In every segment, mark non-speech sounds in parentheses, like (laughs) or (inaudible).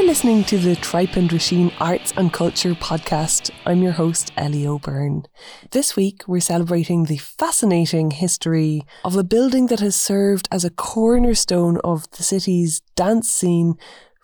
You're listening to the Tripe and Drisheen Arts and Culture podcast. I'm your host, Ellie O'Byrne. This week, we're celebrating the fascinating history of a building that has served as a cornerstone of the city's dance scene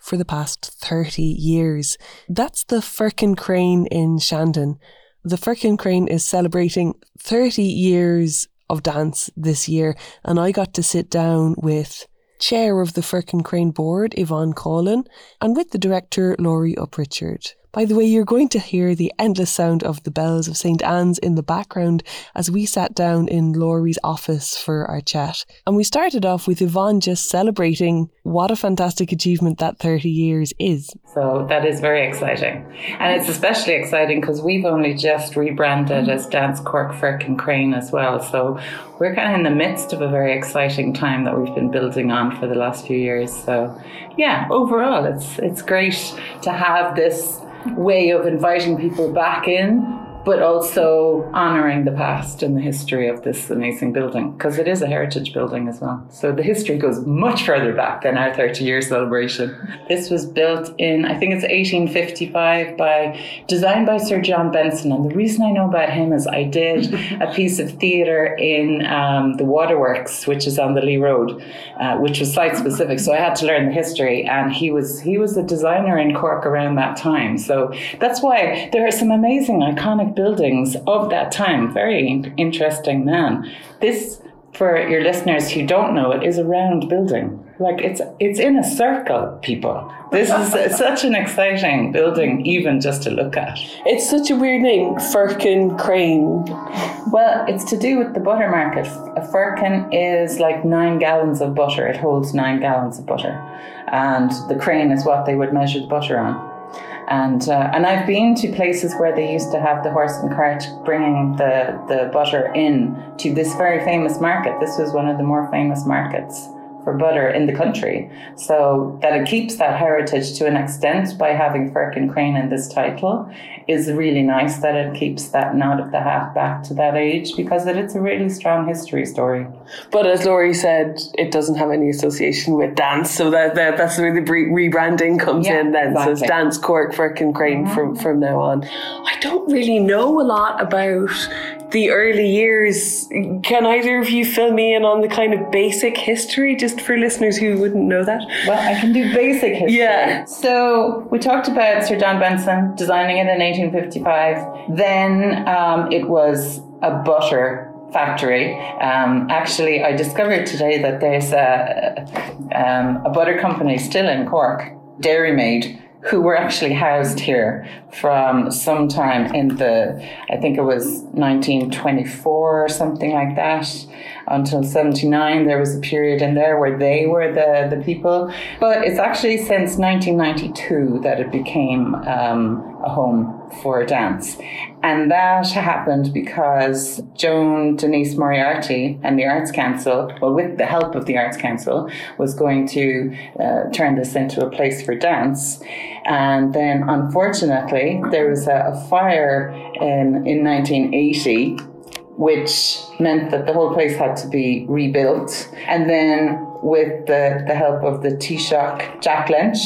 for the past 30 years. That's the Firkin Crane in Shandon. The Firkin Crane is celebrating 30 years of dance this year, and I got to sit down with chair of the Firkin Crane board, Yvonne Coughlan, and with the director, Laurie Uprichard. By the way, you're going to hear the endless sound of the bells of St. Anne's in the background as we sat down in Laurie's office for our chat. And we started off with Yvonne just celebrating what a fantastic achievement that 30 years is. So that is very exciting. And it's especially exciting because we've only just rebranded as Dance Cork Firkin Crane as well. So we're kind of in the midst of a very exciting time that we've been building on for the last few years. So yeah, overall it's it's great to have this way of inviting people back in but also honouring the past and the history of this amazing building because it is a heritage building as well. So the history goes much further back than our 30 year celebration. This was built in, I think it's 1855 by, designed by Sir John Benson. And the reason I know about him is I did (laughs) a piece of theatre in um, the Waterworks, which is on the Lee Road, uh, which was site specific. So I had to learn the history and he was, he was a designer in Cork around that time. So that's why there are some amazing iconic buildings of that time. Very interesting man. This, for your listeners who don't know it, is a round building. Like it's it's in a circle, people. This is (laughs) such an exciting building, even just to look at. It's such a weird name, Firkin Crane. Well, it's to do with the butter market. A firkin is like nine gallons of butter. It holds nine gallons of butter, and the crane is what they would measure the butter on. And uh, and I've been to places where they used to have the horse and cart bringing the, the butter in to this very famous market. This was one of the more famous markets for butter in the country. So that it keeps that heritage to an extent by having Firkin Crane in this title is really nice that it keeps that nod of the hat back to that age because it, it's a really strong history story. But as Laurie said, it doesn't have any association with dance, so that, that that's where the rebranding comes Yeah, in then. So it's. Dance Cork, Firkin Crane from, mm-hmm. from now on. I don't really know a lot about the early years. Can either of you fill me in on the kind of basic history, just for listeners who wouldn't know that? Well, I can do basic history. Yeah. So we talked about Sir John Benson designing it in 1855. Then um, it was a butter factory. Um, actually, I discovered today that there's a, um, a butter company still in Cork, Dairy Maid, who were actually housed here from some time in the, I think it was 1924 or something like that, until 79. There was a period in there where they were the, the people. But it's actually since 1992 that it became um, a home for dance. And that happened because Joan Denise Moriarty and the Arts Council, well, with the help of the Arts Council, was going to uh, turn this into a place for dance. And then, unfortunately, there was a, a fire in, in 1980 which meant that the whole place had to be rebuilt. And then, with the, the help of the Taoiseach Jack Lynch,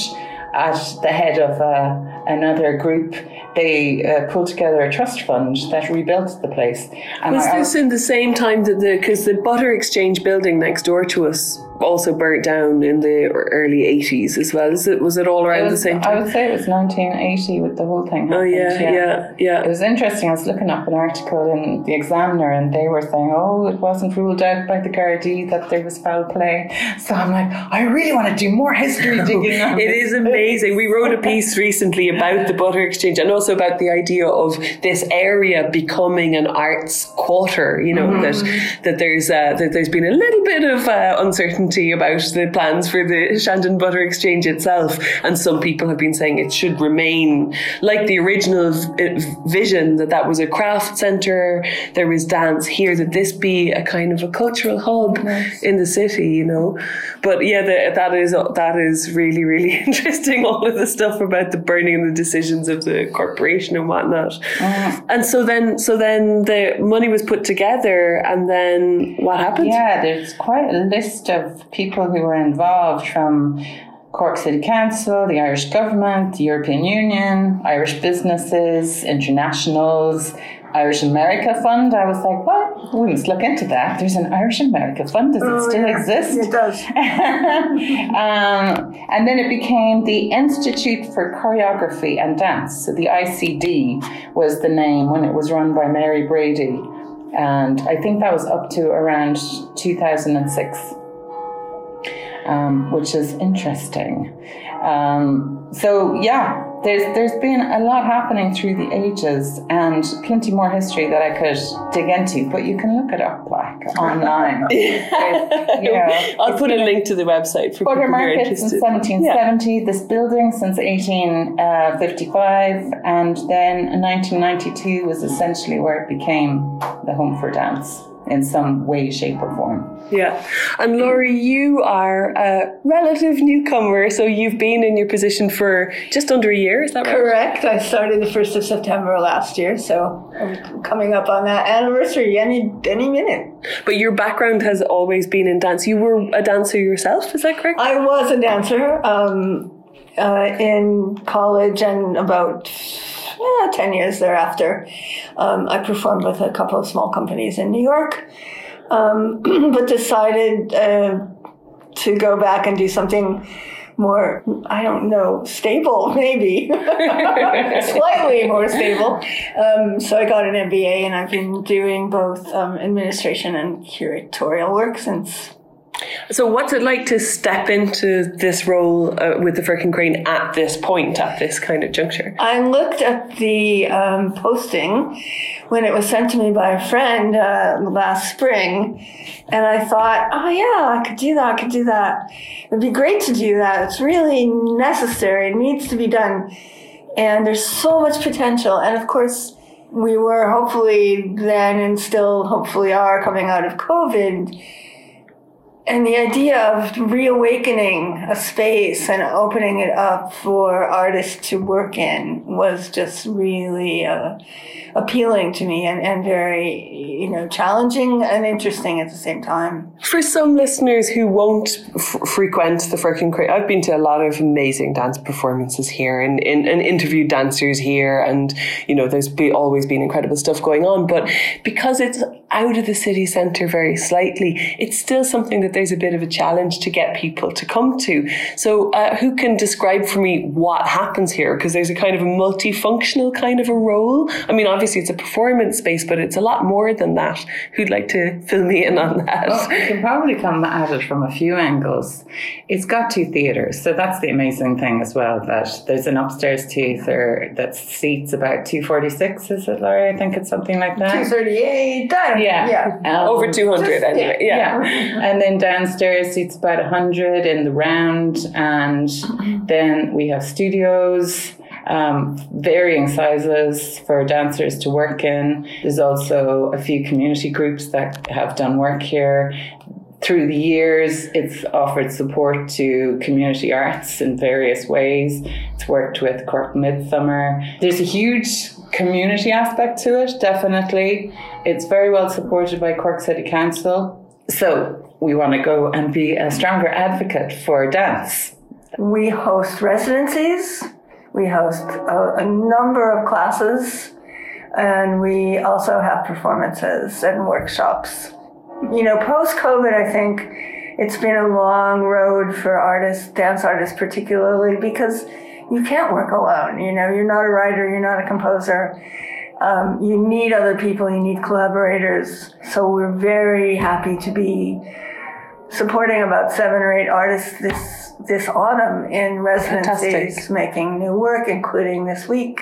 at the head of uh, another group, they uh, pulled together a trust fund that rebuilt the place. And Was I- this in the same time that the because the butter exchange building next door to us also burnt down in the early eighties as well? Is it was it all it around was- the same time? I would say it was 1980 with the whole thing. Oh happened, yeah, yeah, yeah. It was interesting. I was looking up an article in the Examiner, and they were saying, "Oh, it wasn't ruled out by the Gardaí that there was foul play." (laughs) So I'm like, I really want to do more history (laughs) digging. It is amazing. We wrote a (laughs) piece recently about the butter exchange and also about the idea of this area becoming an arts quarter. You know Mm-hmm. that that there's uh, that there's been a little bit of uh, uncertainty about the plans for the Shandon Butter Exchange itself, and some people have been saying it should remain like the original uh, vision that that was a craft centre. There was dance here. That this be a kind of a cultural hub in the city. You know, but yeah, the, that is that is really really (laughs) interesting. All of the stuff about the burning and the decisions of the corporation and whatnot. Mm. And so then, so then the money was put together, and then what happened? Yeah, there's quite a list of people who were involved from Cork City Council, the Irish government, the European Union, Irish businesses, internationals, Irish America Fund. I was like, what? We must look into that. There's an Irish America Fund. Does it Oh, still yeah. exist? It does. (laughs) um, and then it became the Institute for Choreography and Dance. So the ICD was the name when it was run by Mary Brady. And I think that was up to around 2006, um, which is interesting. Um, so, yeah, there's, there's been a lot happening through the ages and plenty more history that I could dig into, but you can look it up like (laughs) online. There's, you know, I'll put a link to the website for people who are in interested. 1770, this building since 1855, and then 1992 was essentially where it became the home for dance in some way, shape, or form. Yeah. And Laurie, you are a relative newcomer, so you've been in your position for just under a year, is that right? Correct. I started the 1st of September last year, so I'm coming up on that anniversary any any minute. But your background has always been in dance. You were a dancer yourself, is that correct? I was a dancer um, uh, in college and about yeah, 10 years thereafter. Um, I performed with a couple of small companies in New York, um, (clears throat) but decided uh, to go back and do something more, I don't know, stable, (laughs) maybe. (laughs) Slightly more stable. Um, so I got an MBA and I've been doing both um, administration and curatorial work since So, what's it like to step into this role uh, with the Firkin Crane at this point, at this kind of juncture? I looked at the um, posting when it was sent to me by a friend uh, last spring, and I thought, oh yeah, I could do that. I could do that. It'd be great to do that. It's really necessary. It needs to be done, and there's so much potential. And of course, we were hopefully then and still hopefully are coming out of COVID. And the idea of reawakening a space and opening it up for artists to work in was just really uh, appealing to me and, and very, you know, challenging and interesting at the same time. For some listeners who won't f- frequent the Firkin Crane, I've been to a lot of amazing dance performances here and, and, and interviewed dancers here, and you know, there's be, always been incredible stuff going on. But because it's out of the city centre very slightly, it's still something that there's a bit of a challenge to get people to come to. So, uh, who can describe for me what happens here? Because there's a kind of a multifunctional kind of a role. I mean, obviously it's a performance space, but it's a lot more than that. Who'd like to fill me in on that? Well, we can probably come at it from a few angles. It's got two theatres, so that's the amazing thing as well. That there's an upstairs theatre that seats about two forty six. Is it, Laurie? I think it's something like that. 238, I don't Yeah, yeah. Um, Over 200 Just- anyway. Yeah. yeah. And then downstairs it's about 100 in the round. And then we have studios, um, varying sizes for dancers to work in. There's also a few community groups that have done work here. Through the years, it's offered support to community arts in various ways. It's worked with Cork Midsummer. There's a huge community aspect to it, definitely. It's very well supported by Cork City Council. So we want to go and be a stronger advocate for dance. We host residencies, we host a, a number of classes, and we also have performances and workshops. You know, post COVID, I think it's been a long road for artists, dance artists particularly, because you can't work alone. You know, you're not a writer, you're not a composer. Um, you need other people, you need collaborators. So we're very happy to be supporting about seven or eight artists this this autumn in residencies Fantastic. making new work, including this week.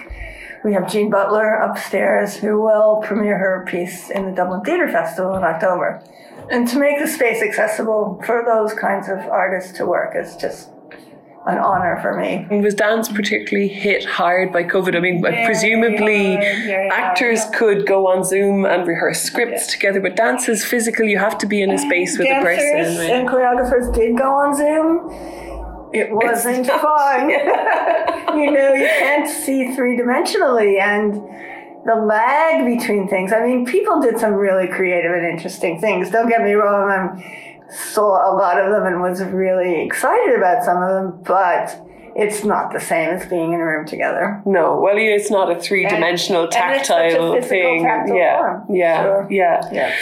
We have Jean Butler upstairs who will premiere her piece in the Dublin Theatre Festival in October. And to make the space accessible for those kinds of artists to work is just an honor for me. And was dance particularly hit hard by COVID? I mean, Very presumably hard, very hard. actors could go on Zoom and rehearse scripts together, but dance is physical. You have to be in a space with a Dancers person. right? and choreographers did go on Zoom. It wasn't fun. (laughs) (laughs) you know, you can't see three dimensionally and the lag between things. I mean, people did some really creative and interesting things. Don't get me wrong, I'm saw a lot of them and was really excited about some of them, but it's not the same as being in a room together. No, well, it's not a three dimensional tactile thing. Tactile yeah, form. yeah, Sure. yeah, Yeah. And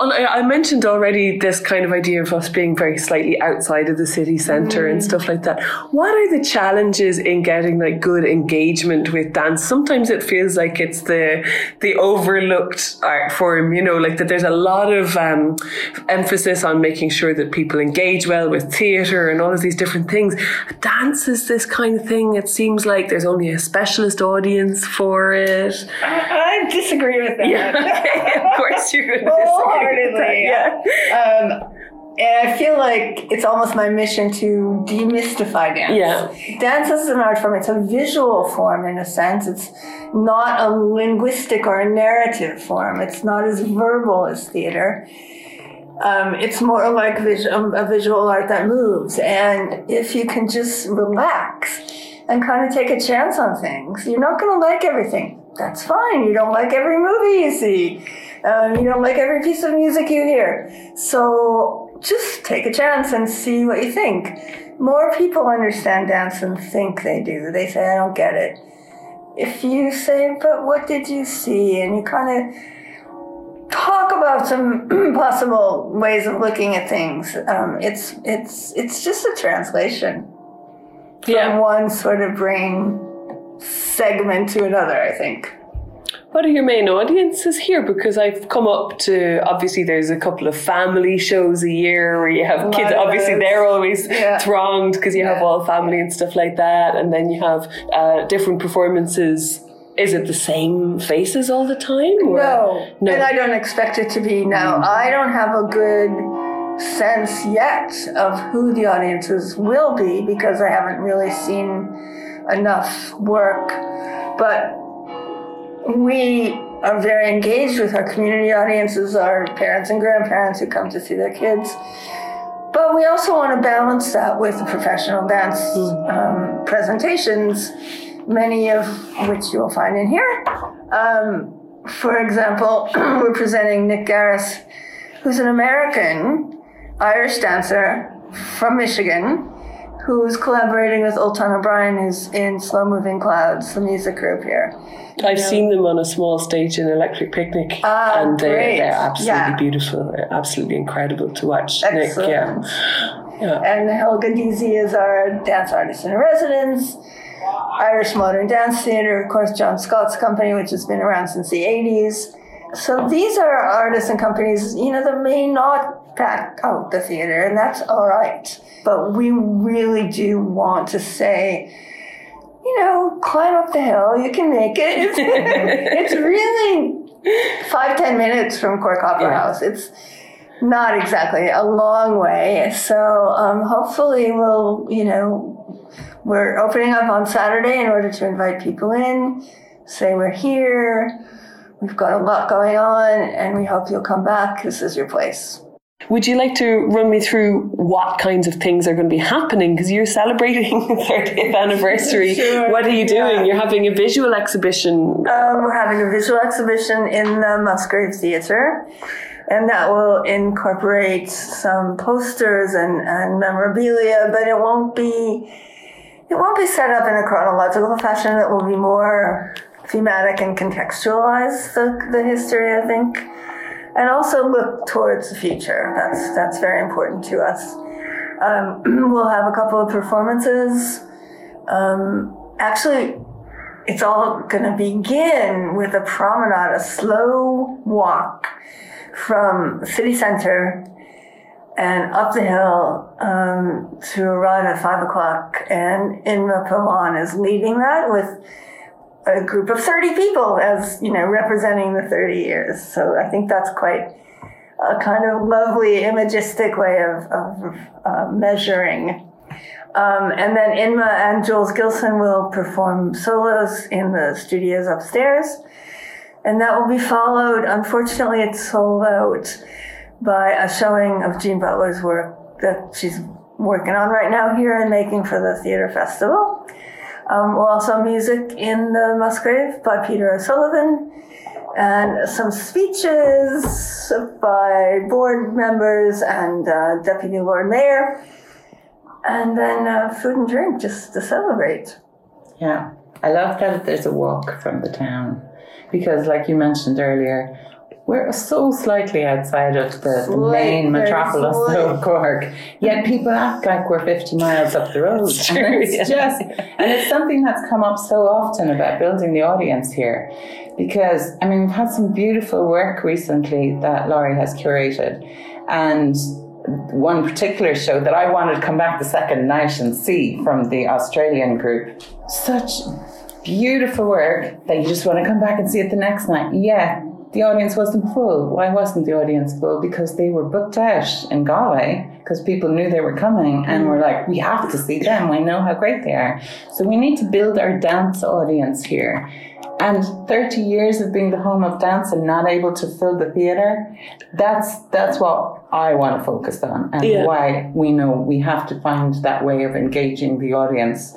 I, I mentioned already this kind of idea of us being very slightly outside of the city centre Mm. and stuff like that. What are the challenges in getting like good engagement with dance? Sometimes it feels like it's the the overlooked art form, you know, like that. There's a lot of um, emphasis on making sure that people engage well with theatre and all of these different things. Dance is this kind of thing. It seems like there's only a specialist audience for it. I, I disagree with that. Yeah, of course you're going to disagree. Wholeheartedly. (laughs) Yeah. Um, and I feel like it's almost my mission to demystify dance. Yeah. Dance is an art form. It's a visual form in a sense. It's not a linguistic or a narrative form. It's not as verbal as theater. Um, it's more like vis- um, a visual art that moves. And if you can just relax and kind of take a chance on things, you're not going to like everything. That's fine. You don't like every movie you see. Um, you don't like every piece of music you hear. So just take a chance and see what you think. More people understand dance than think they do. They say, I don't get it. If you say, but what did you see? And you kind of talk about some (clears throat) possible ways of looking at things. Um, it's it's it's just a translation from one sort of brain segment to another. I think. What are your main audiences here? Because I've come up to obviously there's a couple of family shows a year where you have kids. Obviously they're always Yeah. thronged because you have all family and stuff like that, and then you have uh, different performances. Is it the same faces all the time? or- No, no. and I don't expect it to be now. I don't have a good sense yet of who the audiences will be because I haven't really seen enough work. But we are very engaged with our community audiences, our parents and grandparents who come to see their kids. But we also want to balance that with professional dance um, presentations, many of which you'll find in here. Um, for example, (clears throat) we're presenting Nick Gareiss, who's an American Irish dancer from Michigan, who's collaborating with Olton O'Brien, who's in Slow Moving Clouds, the music group here. I've seen them on a small stage in Electric Picnic, Ah, and they're, great. they're absolutely Yeah. beautiful. They're absolutely incredible to watch. Nick, yeah, yeah. And Helga Deasy is our dance artist in residence. Irish Modern Dance Theatre, of course, John Scott's company, which has been around since the 80s. So these are artists and companies, you know, that may not pack out the theatre, and that's all right. But we really do want to say, you know, climb up the hill, you can make it. It's, (laughs) it's really five, ten minutes from Cork Opera Yeah. House. It's not exactly a long way. So um, hopefully we'll, you know, we're opening up on Saturday in order to invite people in, say we're here. We've got a lot going on, and we hope you'll come back. This is your place. Would you like to run me through what kinds of things are going to be happening? Because you're celebrating (laughs) the 30th anniversary. Sure, What are you doing? yeah. You're having a visual exhibition. Um, we're having a visual exhibition in the Musgrave Theatre, and that will incorporate some posters and, and memorabilia, but it won't be it won't be set up in a chronological fashion. It will be more thematic and contextualize the, the history, I think, and also look towards the future. That's that's very important to us. Um, (clears throat) we'll have a couple of performances. Um, actually, it's all going to begin with a promenade, a slow walk from city center and up the hill um, to arrive at five o'clock. And Inma Pavon is leading that with a group of 30 people as, you know, representing the 30 years. So I think that's quite a kind of lovely imagistic way of, of uh, measuring um, and then Inma and Jules Gilson will perform solos in the studios upstairs. And that will be followed, unfortunately, it's sold out by a showing of Jean Butler's work that she's working on right now here and making for the theater festival. Um, we'll also music in the Musgrave by Peter O'Sullivan. and some speeches by board members and uh, Deputy Lord Mayor, and then uh, food and drink just to celebrate. Yeah, I love that there's a walk from the town because, like you mentioned earlier, we're so slightly outside of the, the main metropolis slight. of Cork. Yet people act like we're 50 miles up the road. It's true, and it's yeah. just, and it's something that's come up so often about building the audience here. Because, I mean, we've had some beautiful work recently that Laurie has curated. And one particular show that I wanted to come back the second night and see from the Australian group. Such beautiful work that you just want to come back and see it the next night. Yeah, the audience wasn't full. Why wasn't the audience full? Because they were booked out in Galway because people knew they were coming and were like, we have to see them. We know how great they are. So we need to build our dance audience here. And 30 years of being the home of dance and not able to fill the theatre, that's that's what I want to focus on and Yeah. why we know we have to find that way of engaging the audience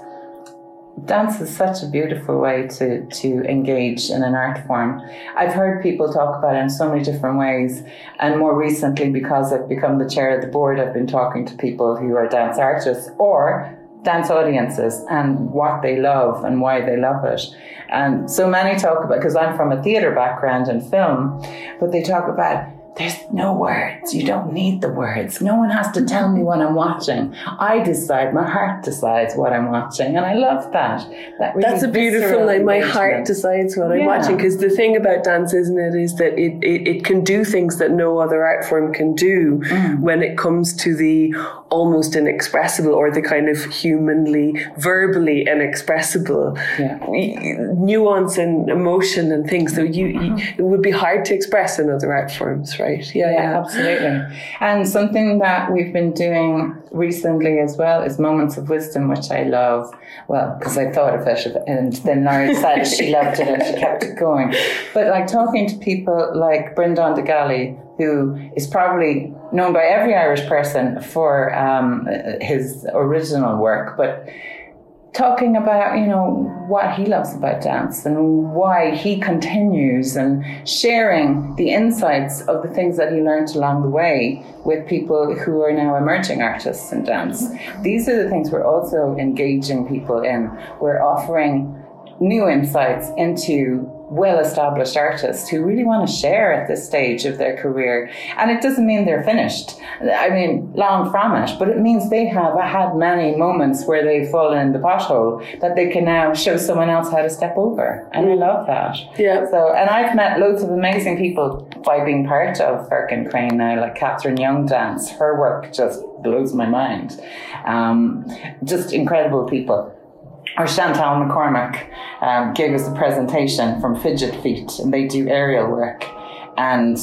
dance is such a beautiful way to to engage in an art form. I've heard people talk about it in so many different ways, and more recently, because I've become the chair of the board, I've been talking to people who are dance artists or dance audiences and what they love and why they love it. And so many talk about because I'm from a theatre background and film, but they talk about there's no words. You don't need the words. No one has to tell me what I'm watching. I decide. My heart decides what I'm watching, and I love that. That really That's a beautiful, like my heart decides what I'm watching. Because the thing about dance, isn't it, is that it, it, it can do things that no other art form can do Mm. when it comes to the almost inexpressible or the kind of humanly, verbally inexpressible Yeah. nuance and emotion and things that you, you Mm-hmm. it would be hard to express in other art forms, right? Yeah, Yeah, yeah. absolutely. And something that we've been doing recently as well is moments of wisdom, which I love. Well, because I thought of it, and then Laurie said she (laughs) loved it and she kept it going. But like talking to people like Breandán de Gallaí, who is probably known by every Irish person for um, his original work, but talking about you know what he loves about dance and why he continues and sharing the insights of the things that he learned along the way with people who are now emerging artists in dance. These are the things we're also engaging people in. We're offering new insights into well established artists who really want to share at this stage of their career. And it doesn't mean they're finished. I mean, long from it, but it means they have had many moments where they've fallen in the pothole that they can now show someone else how to step over. And I love that. Yeah. So, and I've met loads of amazing people by being part of Firkin Crane now, like Catherine Young Dance. Her work just blows my mind. Um, just incredible people or Chantal McCormick um, gave us a presentation from Fidget Feet, and they do aerial work. And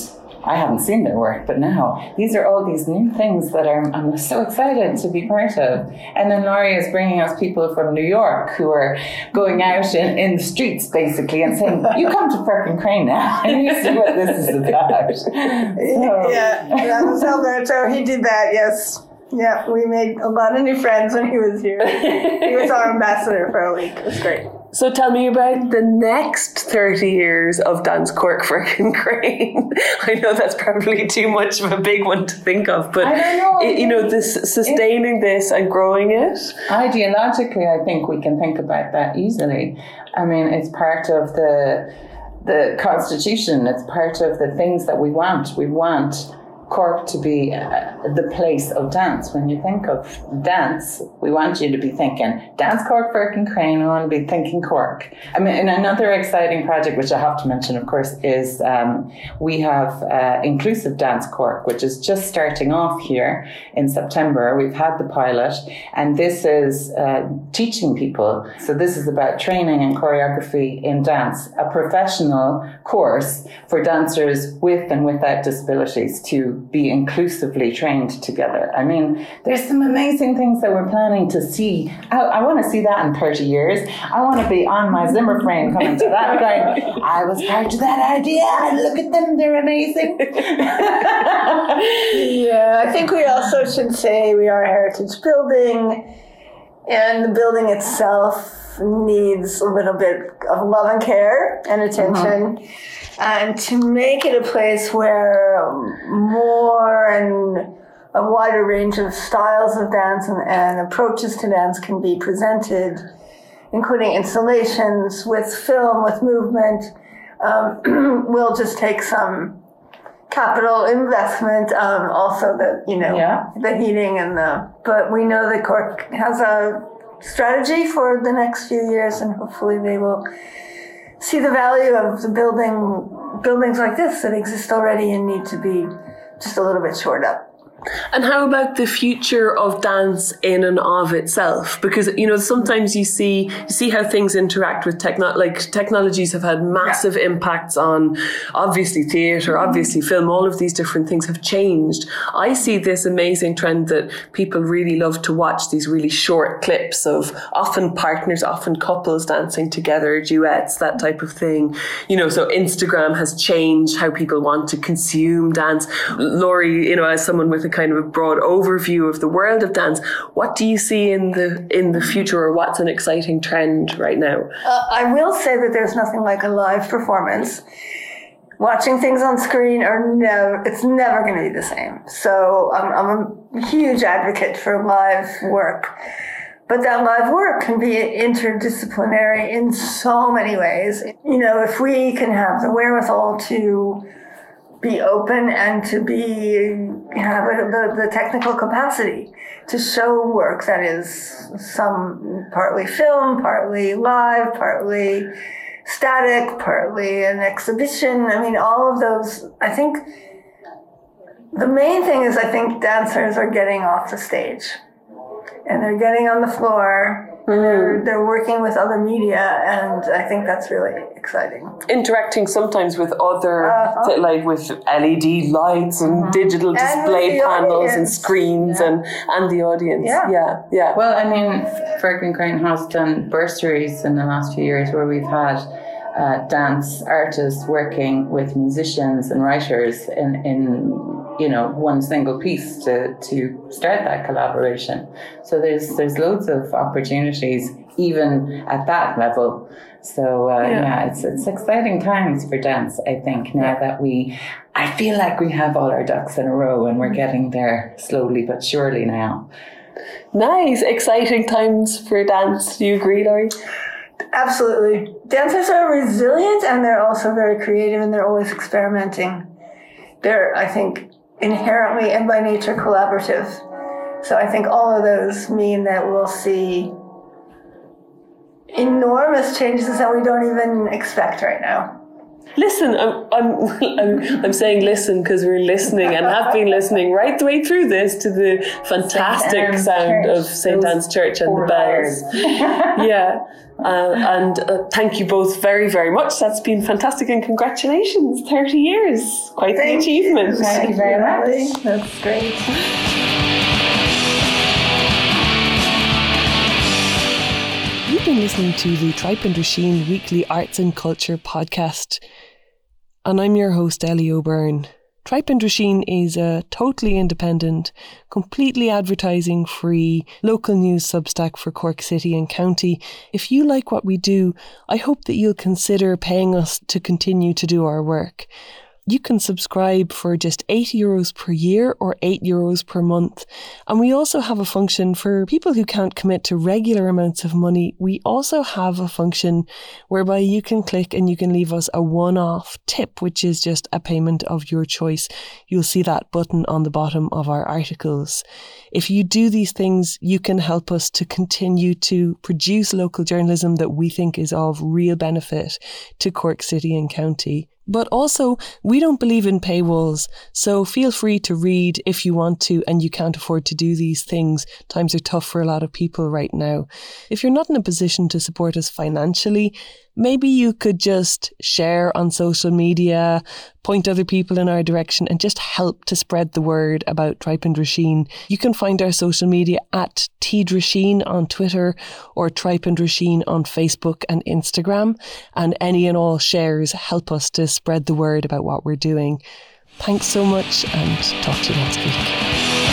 I haven't seen their work, but now these are all these new things that I'm, I'm so excited to be part of. And then Laurie is bringing us people from New York who are going out in, in the streets basically and saying, You come to Firkin Crane now, and (laughs) you see what this is about. (laughs) So, Yeah, that was Alberto. He did that, yes. Yeah, we made a lot of new friends when he was here. he was our ambassador for a week. It was great. So tell me about the next 30 years of Dance Cork Firkin Crane. I know that's probably too much of a big one to think of, but I don't know. it- you know, this sustaining this and growing it. Ideologically, I think we can think about that easily. I mean, it's part of the the constitution. It's part of the things that we want. We want Cork to be uh, the place of dance. When you think of dance, we want you to be thinking Dance Cork, Firkin Crane. We want to be thinking Cork. I mean, and another exciting project, which I have to mention, of course, is um, we have uh, Inclusive Dance Cork, which is just starting off here in September. We've had the pilot, and this is uh, teaching people. So this is about training and choreography in dance, a professional course for dancers with and without disabilities to be inclusively trained together. I mean, there's some amazing things that we're planning to see. I, I want to see that in 30 years. I want to be on my Zimmer frame coming to that going, (laughs) I was part of that idea. Look at them, they're amazing. (laughs) Yeah, I think we also should say we are a heritage building. and the building itself needs a little bit of love and care and attention. And to make it a place where more and a wider range of styles of dance and, and approaches to dance can be presented, including installations with film, with movement, um, (clears throat) will just take some capital investment. Um, also, the you know Yeah. the heating and the. But we know that Cork has a strategy for the next few years, and hopefully they will see the value of the building buildings like this that exist already and need to be just a little bit shored up. And how about the future of dance in and of itself? Because you know sometimes you see you see how things interact with techno like technologies have had massive impacts on obviously theatre, mm-hmm. obviously film. All of these different things have changed. I see this amazing trend that people really love to watch these really short clips of often partners, often couples dancing together, duets, that type of thing. You know, so Instagram has changed how people want to consume dance. Laurie, you know, as someone with a kind of a broad overview of the world of dance, what do you see in the in the future, or what's an exciting trend right now? Uh, I will say that there's nothing like a live performance. Watching things on screen are never, it's never going to be the same. So I'm, I'm a huge advocate for live work. But that live work can be interdisciplinary in so many ways. You know, if we can have the wherewithal to be open and to be have the, the technical capacity to show work that is some partly film, partly live, partly static, partly an exhibition. I mean, all of those. I think the main thing is I think dancers are getting off the stage and they're getting on the floor. And they're, they're working with other media, and I think that's really exciting. Interacting sometimes with other, Uh-huh. th- like with LED lights and digital display the panels and audience. screens and and the audience. Yeah. yeah, yeah. Well, I mean, Firkin Crane has done bursaries in the last few years where we've had uh, dance artists working with musicians and writers in, in you know one single piece to, to start that collaboration. So there's there's loads of opportunities even at that level. So uh, Yeah. yeah. it's it's exciting times for dance. I think now that we, I feel like we have all our ducks in a row and we're getting there slowly but surely now. Nice, exciting times for dance. Do you agree, Laurie? Absolutely. Dancers are resilient and they're also very creative and they're always experimenting. They're, I think, inherently and by nature collaborative. So I think all of those mean that we'll see enormous changes that we don't even expect right now. Listen, I'm, I'm, (laughs) I'm, I'm saying listen because we're listening and have been listening right the way through this to the fantastic sound Church. of St. Anne's Church and the bells. (laughs) (laughs) yeah. Uh, and uh, thank you both very, very much. That's been fantastic and congratulations. 30 years. Quite Thank the you. achievement. Thank you very much. That's great. You've been listening to the Tripe and Drisheen Weekly Arts and Culture podcast, and I'm your host, Ellie O'Byrne. Tripe and Drisheen is a totally independent, completely advertising free local news substack for Cork City and County. If you like what we do, I hope that you'll consider paying us to continue to do our work. You can subscribe for just 8 euros per year or 8 euros per month. And we also have a function for people who can't commit to regular amounts of money. We also have a function whereby you can click and you can leave us a one off tip, which is just a payment of your choice. You'll see that button on the bottom of our articles. If you do these things, you can help us to continue to produce local journalism that we think is of real benefit to Cork City and County. But also, we don't believe in paywalls, so feel free to read if you want to and you can't afford to do these things. Times are tough for a lot of people right now. If you're not in a position to support us financially, maybe you could just share on social media, point other people in our direction, and just help to spread the word about Tripe and Drisheen. You can find our social media at Teedrasheen on Twitter or Tripe and Drisheen on Facebook and Instagram. And any and all shares help us to spread the word about what we're doing. Thanks so much and talk to you next week.